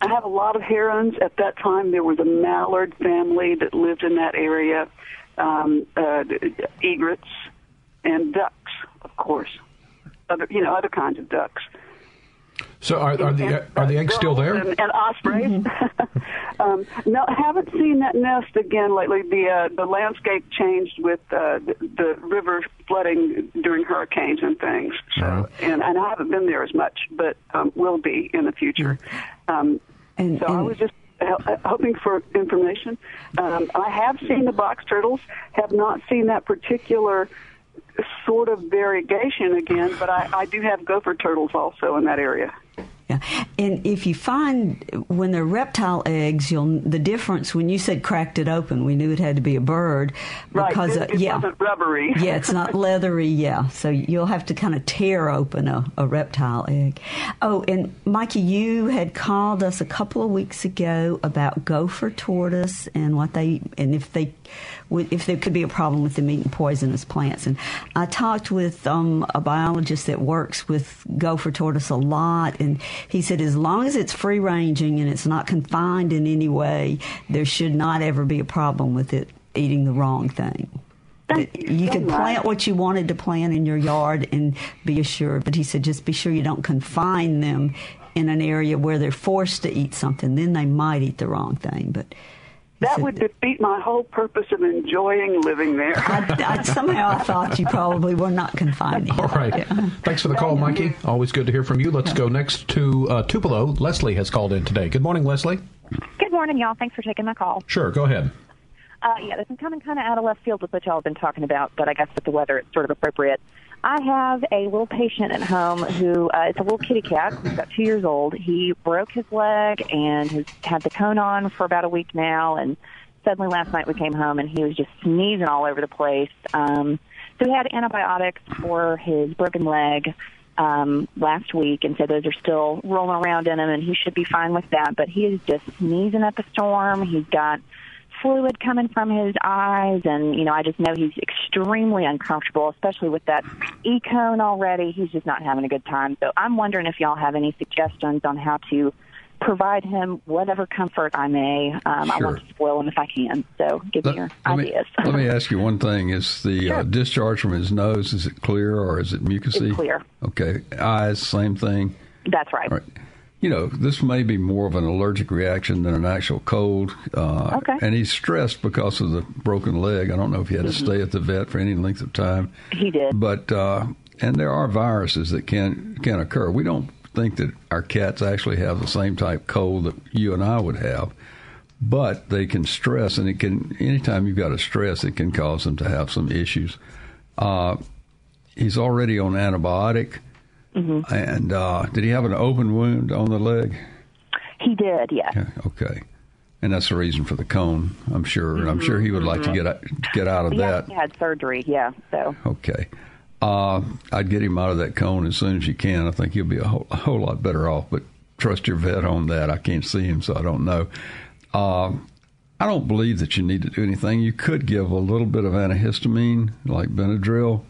I have a lot of herons. At that time, there was a mallard family that lived in that area, um, uh, egrets, and ducks, of course. Other, you know, other kinds of ducks. So are, are the are the eggs still there? And, and ospreys. Mm-hmm. um, no, I haven't seen that nest again lately. The uh, the landscape changed with uh, the, the river flooding during hurricanes and things. So, uh-huh. and, and I haven't been there as much, but um, will be in the future. Um, and, so and, I was just uh, hoping for information. Um, I have seen the box turtles. Have not seen that particular sort of variegation again, but I, I do have gopher turtles also in that area. And if you find when they're reptile eggs, you'll the difference when you said cracked it open, we knew it had to be a bird because right, it, uh, it yeah, wasn't rubbery. yeah, it's not leathery. Yeah, so you'll have to kind of tear open a, a reptile egg. Oh, and Mikey, you had called us a couple of weeks ago about gopher tortoise and what they and if they if there could be a problem with them eating poisonous plants. And I talked with um, a biologist that works with gopher tortoise a lot, and he said as long as it's free ranging and it's not confined in any way, there should not ever be a problem with it eating the wrong thing. You can plant what you wanted to plant in your yard and be assured. But he said, just be sure you don't confine them in an area where they're forced to eat something. Then they might eat the wrong thing. But that would defeat my whole purpose of enjoying living there. I, I, somehow I thought you probably were not confining. All right. Yeah. Thanks for the call, Mikey. Always good to hear from you. Let's go next to uh, Tupelo. Leslie has called in today. Good morning, Leslie. Good morning, y'all. Thanks for taking my call. Sure. Go ahead. Uh, yeah, this is coming kind of out of left field with what y'all have been talking about, but I guess with the weather, it's sort of appropriate. I have a little patient at home who uh, it's a little kitty cat. He's about two years old. He broke his leg and has had the cone on for about a week now. And suddenly last night we came home and he was just sneezing all over the place. Um, so he had antibiotics for his broken leg um, last week, and so those are still rolling around in him, and he should be fine with that. But he is just sneezing at the storm. He's got fluid coming from his eyes, and you know, I just know he's extremely uncomfortable, especially with that e cone already. He's just not having a good time. So I'm wondering if y'all have any suggestions on how to provide him whatever comfort I may. Um, I want to spoil him if I can. So give me your Let me, ideas. let me ask you one thing: Is the uh, discharge from his nose is it clear or is it mucousy? It's clear. Okay. Eyes, same thing. That's right. All right. You know, this may be more of an allergic reaction than an actual cold. Uh, Okay. And he's stressed because of the broken leg. I don't know if he had to Mhm. stay at the vet for any length of time. He did. But uh, and there are viruses that can can occur. We don't think that our cats actually have the same type cold that you and I would have, but they can stress, and it can. Anytime you've got a stress, it can cause them to have some issues. Uh, he's already on antibiotic, Mm-hmm. and uh, did he have an open wound on the leg? He did, yes. Yeah, okay. And that's the reason for the cone, I'm sure. And I'm sure he would like to get out, get out of He that. He had surgery, yeah. So Okay. Uh, I'd get him out of that cone as soon as you can. I think he'll be a whole, a whole lot better off. But trust your vet on that. I can't see him, so I don't know. Uh, I don't believe that you need to do anything. You could give a little bit of antihistamine, like Benadryl,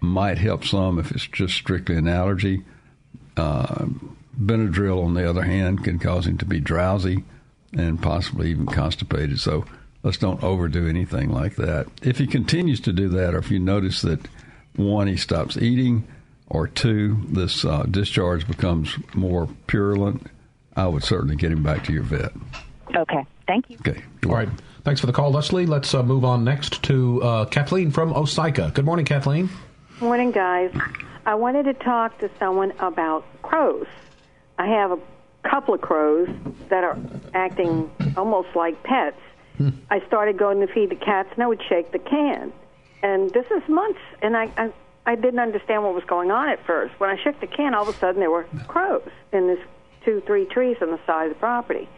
might help some if it's just strictly an allergy. Uh, Benadryl, on the other hand, can cause him to be drowsy and possibly even constipated. So let's don't overdo anything like that. If he continues to do that, or if you notice that one, he stops eating, or two, this uh, discharge becomes more purulent, I would certainly get him back to your vet. okay, thank you. Okay. All right. Thanks for the call, Leslie. Let's uh, move on next to uh, Kathleen from Osyka. Good morning, Kathleen. Morning, guys. I wanted to talk to someone about crows. I have a couple of crows that are acting almost like pets. Hmm. I started going to feed the cats, and I would shake the can. And this is months, and I, I I didn't understand what was going on at first. When I shook the can, all of a sudden there were crows in this two, three trees on the side of the property.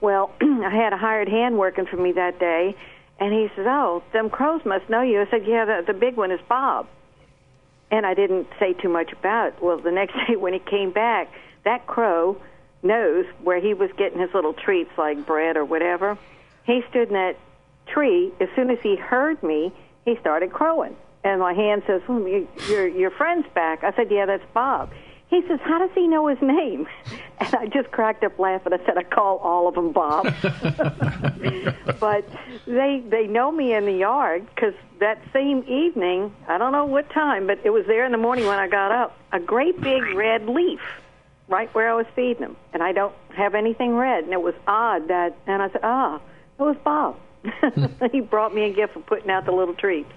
Well, I had a hired hand working for me that day, and he says, "Oh, them crows must know you." I said, "Yeah, the, the big one is Bob." And I didn't say too much about it. Well, the next day when he came back, that crow knows where he was getting his little treats like bread or whatever. He stood in that tree. As soon as he heard me, he started crowing. And my hand says, well, you- your, your friend's back. I said, yeah, that's Bob. He says, how does he know his name? And I just cracked up laughing. I said, I call all of them Bob. but they they know me in the yard because that same evening, I don't know what time, but it was there in the morning when I got up. A great big red leaf, right where I was feeding them, and I don't have anything red, and it was odd that. And I said, ah, it was Bob. he brought me a gift for putting out the little treats.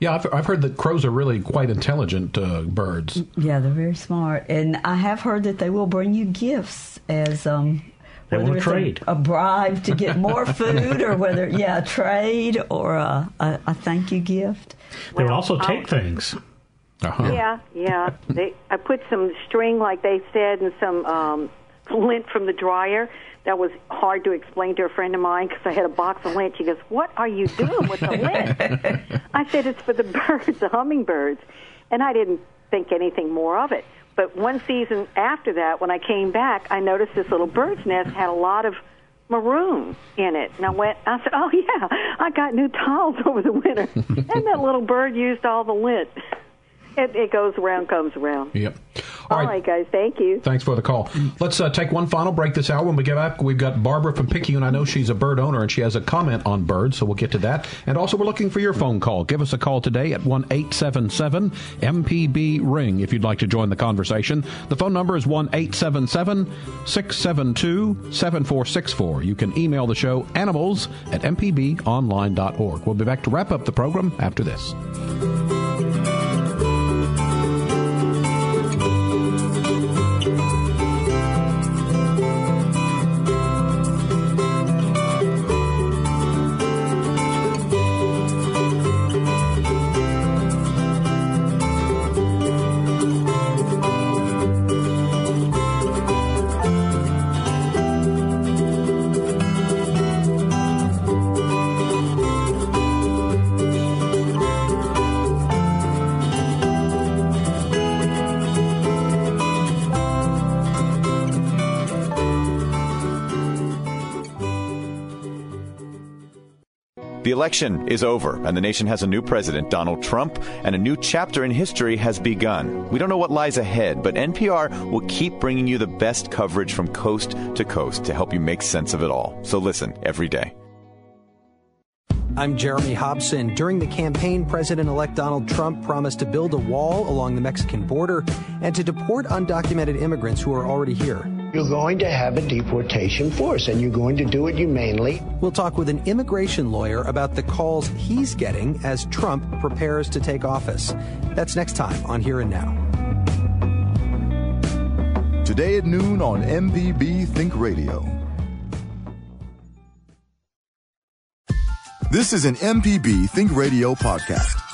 Yeah, I've, I've heard that crows are really quite intelligent uh, birds. Yeah, they're very smart, and I have heard that they will bring you gifts as um. They whether it's to a- A, bribe to get more food, or whether yeah, a trade or a, a, a thank you gift. They will Well, also I'll- take things. Uh-huh. Yeah, yeah. they, I put some string, like they said, and some um, lint from the dryer. That was hard to explain to a friend of mine because I had a box of lint. She goes, "What are you doing with the lint?" I said, "It's for the birds, the hummingbirds," and I didn't think anything more of it. But one season after that, when I came back, I noticed this little bird's nest had a lot of maroon in it. And I went, I said, oh, yeah, I got new towels over the winter. and that little bird used all the lint. It, it goes around, comes around. Yep. All right. guys, thank you. Thanks for the call. Let's uh, take one final break this hour. When we get back, we've got Barbara from Picayune. I know she's a bird owner and she has a comment on birds, so we'll get to that. And also, we're looking for your phone call. Give us a call today at 1 877 MPB Ring if you'd like to join the conversation. The phone number is 1 877 672 7464. You can email the show animals at mpbonline.org. We'll be back to wrap up the program after this. Election is over, and the nation has a new president, Donald Trump, and a new chapter in history has begun. We don't know what lies ahead, but NPR will keep bringing you the best coverage from coast to coast to help you make sense of it all. So listen every day. I'm Jeremy Hobson. During the campaign, President elect Donald Trump promised to build a wall along the Mexican border and to deport undocumented immigrants who are already here. You're going to have a deportation force, and you're going to do it humanely. We'll talk with an immigration lawyer about the calls he's getting as Trump prepares to take office. That's next time on Here and Now. Today at noon on MPB Think Radio. This is an MPB Think Radio podcast.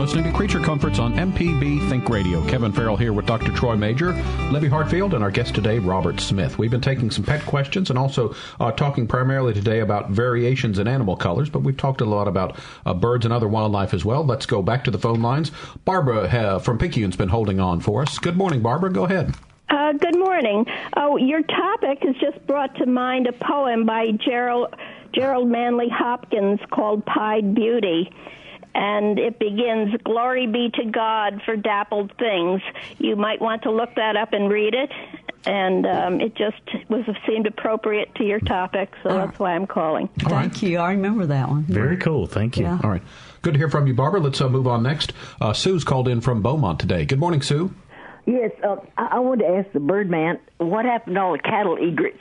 Listening to Creature Comforts on MPB Think Radio. Kevin Farrell here with Dr. Troy Major, Libby Hartfield, and our guest today, Robert Smith. We've been taking some pet questions and also uh, talking primarily today about variations in animal colors, but we've talked a lot about uh, birds and other wildlife as well. Let's go back to the phone lines. Barbara uh, from Picayune's been holding on for us. Good morning, Barbara. Go ahead. Uh, good morning. Oh, your topic has just brought to mind a poem by Gerald Gerald Manley Hopkins called Pied Beauty and it begins glory be to god for dappled things. You might want to look that up and read it and um, it just was seemed appropriate to your topic so that's why i'm calling. Thank right. you. I remember that one. Very cool. Thank you. Yeah. all right. Good to hear from you barbara. Let's uh, move on next. Uh, sue's called in from beaumont today. Good morning sue. Yes uh, i wanted to ask the birdman what happened to all the cattle egrets?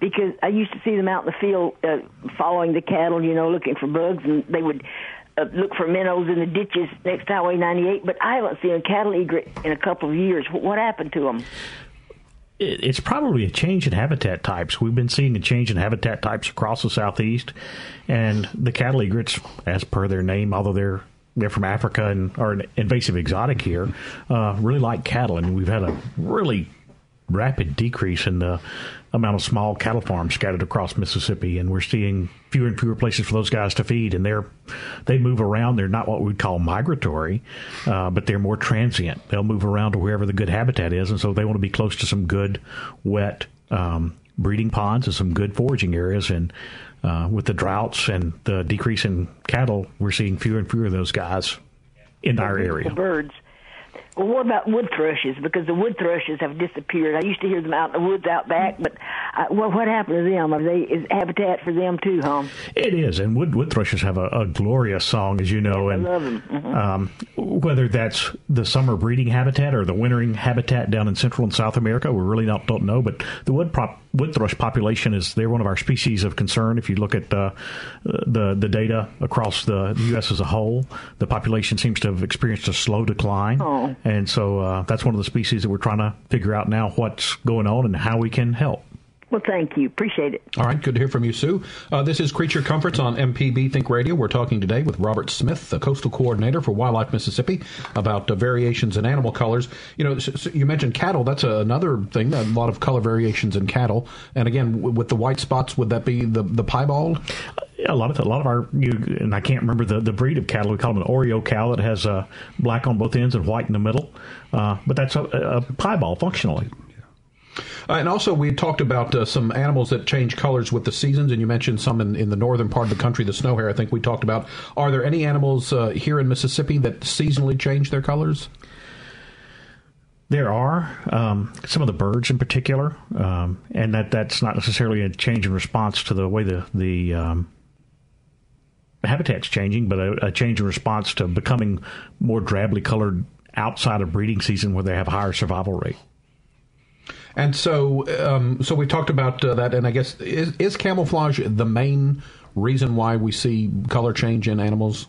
Because I used to see them out in the field uh, following the cattle, you know, looking for bugs, and they would uh, look for minnows in the ditches next to Highway 98, but I haven't seen a cattle egret in a couple of years. What happened to them? It's probably a change in habitat types. We've been seeing a change in habitat types across the southeast, and the cattle egrets, as per their name, although they're they're from Africa and are an invasive exotic here, uh, really like cattle, and we've had a really rapid decrease in the amount of small cattle farms scattered across Mississippi, and we're seeing fewer and fewer places for those guys to feed, and they're they move around. They're not what we'd call migratory, uh, but they're more transient. They'll move around to wherever the good habitat is, and so they want to be close to some good, wet um, breeding ponds and some good foraging areas. And uh, with the droughts and the decrease in cattle, we're seeing fewer and fewer of those guys in our area. The birds well, what about wood thrushes? Because the wood thrushes have disappeared. I used to hear them out in the woods out back, but uh, well, what happened to them? Are they is habitat for them too, huh? It is, and wood wood thrushes have a, a glorious song, as you know, and mm-hmm. um, whether that's the summer breeding habitat or the wintering habitat down in Central and South America, we really don't don't know. But the wood prop, wood thrush population is they're one of our species of concern. If you look at uh, the the data across the U.S. as a whole, the population seems to have experienced a slow decline. Oh. And so uh, that's one of the species that we're trying to figure out now what's going on and how we can help. Well, thank you. Appreciate it. All right. Good to hear from you, Sue. Uh, this is Creature Comforts on MPB Think Radio. We're talking today with Robert Smith, the Coastal Coordinator for Wildlife Mississippi, about uh, variations in animal colors. You know, so, so you mentioned cattle. That's another thing, a lot of color variations in cattle. And again, w- with the white spots, would that be the, the piebald? a lot of a lot of our you, and I can't remember the, the breed of cattle. We call them an Oreo cow that has uh, black on both ends and white in the middle. Uh, but that's a, a piebald functionally. Uh, and also, we talked about uh, some animals that change colors with the seasons, and you mentioned some in, in the northern part of the country, the snow hare. I think we talked about. Are there any animals uh, here in Mississippi that seasonally change their colors? There are um, some of the birds in particular, um, and that that's not necessarily a change in response to the way the the um, habitat's changing, but a, a change in response to becoming more drably colored outside of breeding season, where they have a higher survival rate. And so, um, so we talked about uh, that, and I guess is, is camouflage the main reason why we see color change in animals?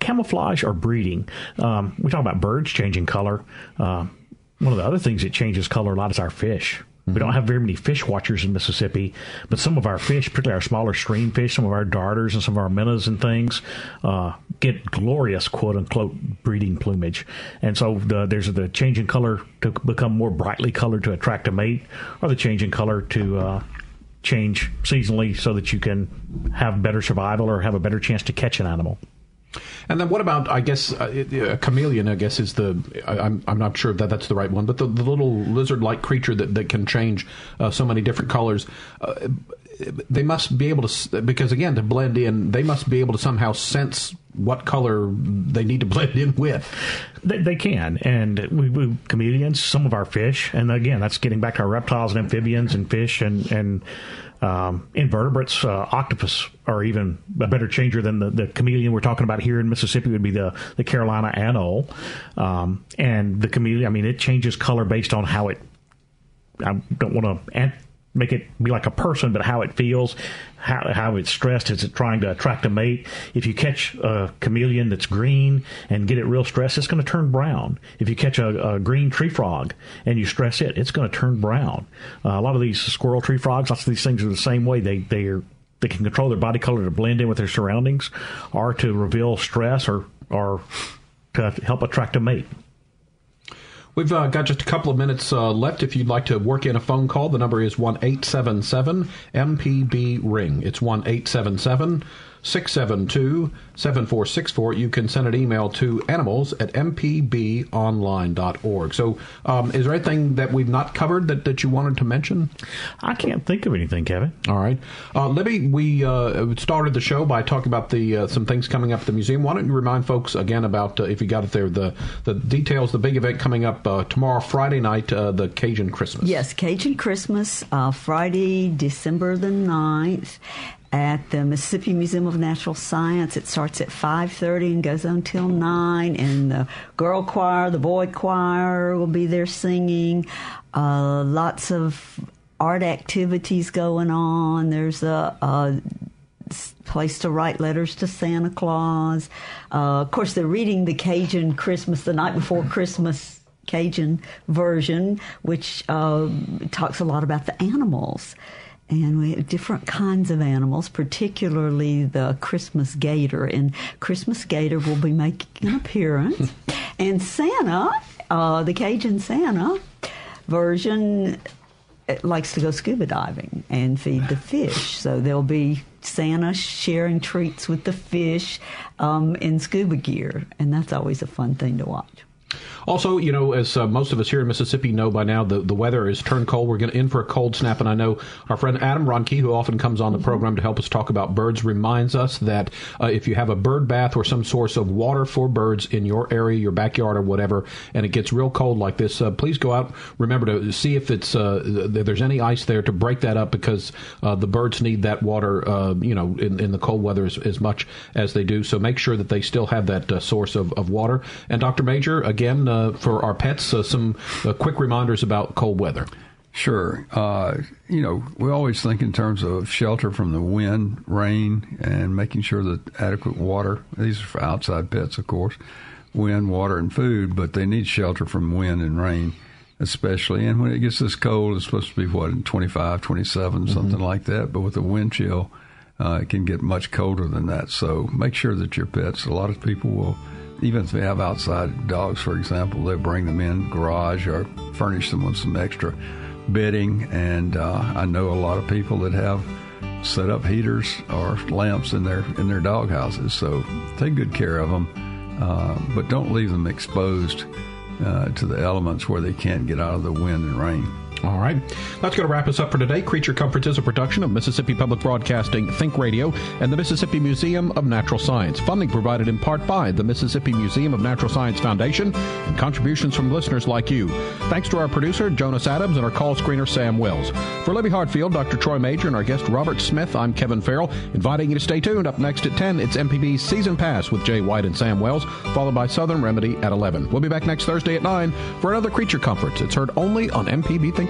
Camouflage or breeding. Um, we talk about birds changing color. Uh, one of the other things that changes color a lot is our fish. We don't have very many fish watchers in Mississippi, but some of our fish, particularly our smaller stream fish, some of our darters and some of our minnows and things, uh, get glorious quote unquote breeding plumage. And so the, there's the change in color to become more brightly colored to attract a mate, or the change in color to uh, change seasonally so that you can have better survival or have a better chance to catch an animal. And then what about? I guess uh, a chameleon. I guess is the. I, I'm I'm not sure that that's the right one, but the, the little lizard-like creature that, that can change uh, so many different colors. Uh, they must be able to because again to blend in, they must be able to somehow sense what color they need to blend in with. They, they can, and we, we chameleons, some of our fish, and again, that's getting back to our reptiles and amphibians and fish and and um, invertebrates, uh, octopus are even a better changer than the, the chameleon we're talking about here in Mississippi would be the, the Carolina anole. Um, and the chameleon, I mean, it changes color based on how it, I don't want to make it be like a person, but how it feels, how, how it's stressed. Is it trying to attract a mate? If you catch a chameleon that's green and get it real stressed, it's going to turn brown. If you catch a, a green tree frog and you stress it, it's going to turn brown. Uh, a lot of these squirrel tree frogs, lots of these things are the same way. They they are they can control their body color to blend in with their surroundings, or to reveal stress, or or to help attract a mate. We've uh, got just a couple of minutes uh, left. If you'd like to work in a phone call, the number is one eight seven seven MPB ring. It's one eight seven seven 672 7464. You can send an email to animals at mpbonline.org. So, um, is there anything that we've not covered that, that you wanted to mention? I can't think of anything, Kevin. All right. Uh, Libby, we uh, started the show by talking about the uh, some things coming up at the museum. Why don't you remind folks again about, uh, if you got it there, the, the details, the big event coming up uh, tomorrow, Friday night, uh, the Cajun Christmas? Yes, Cajun Christmas, Friday, December the 9th at the Mississippi Museum of Natural Science. It starts at 5:30 and goes on till 9 and the girl choir, the boy choir will be there singing. Uh, lots of art activities going on. There's a, a place to write letters to Santa Claus. Uh, of course, they're reading the Cajun Christmas the night before Christmas Cajun version, which uh, talks a lot about the animals and we have different kinds of animals, particularly the Christmas gator. And Christmas gator will be making an appearance. and Santa, uh, the Cajun Santa version, uh, likes to go scuba diving and feed the fish. So there'll be Santa sharing treats with the fish um, in scuba gear, and that's always a fun thing to watch. Also, you know, as uh, most of us here in Mississippi know by now, the, the weather is turned cold. We're going to in for a cold snap, and I know our friend Adam Rohnke, who often comes on the program to help us talk about birds, reminds us that uh, if you have a bird bath or some source of water for birds in your area, your backyard, or whatever, and it gets real cold like this, uh, please go out. Remember to see if it's uh, there's any ice there to break that up because uh, the birds need that water, uh, you know, in, in the cold weather as, as, much as they do. So make sure that they still have that source of, of water. And Dr. Major, again uh, for our pets uh, some uh, quick reminders about cold weather? Sure. Uh, you know, we always think in terms of shelter from the wind, rain, and making sure that adequate water. These are for outside pets, of course. Wind, water, and food, but they need shelter from wind and rain, especially. And when it gets this cold, it's supposed to be what 25, 27, mm-hmm. something like that. But with a wind chill, uh, it can get much colder than that. So make sure that your pets. A lot of people will even if they have outside dogs, for example, they bring them in garage or furnish them with some extra bedding. And uh, I know a lot of people that have set up heaters or lamps in their in their dog houses. So take good care of them, uh, but don't leave them exposed uh, to the elements where they can't get out of the wind and rain. All right. That's going to wrap us up for today. Creature Comforts is a production of Mississippi Public Broadcasting, Think Radio, and the Mississippi Museum of Natural Science. Funding provided in part by the Mississippi Museum of Natural Science Foundation and contributions from listeners like you. Thanks to our producer, Jonas Adams, and our call screener, Sam Wells. For Libby Hartfield, Dr. Troy Major, and our guest, Robert Smith, I'm Kevin Farrell, inviting you to stay tuned. Up next at 10, it's MPB's Season Pass with Jay White and Sam Wells, followed by Southern Remedy at 11. We'll be back next Thursday at 9 for another Creature Comforts. It's heard only on MPB Think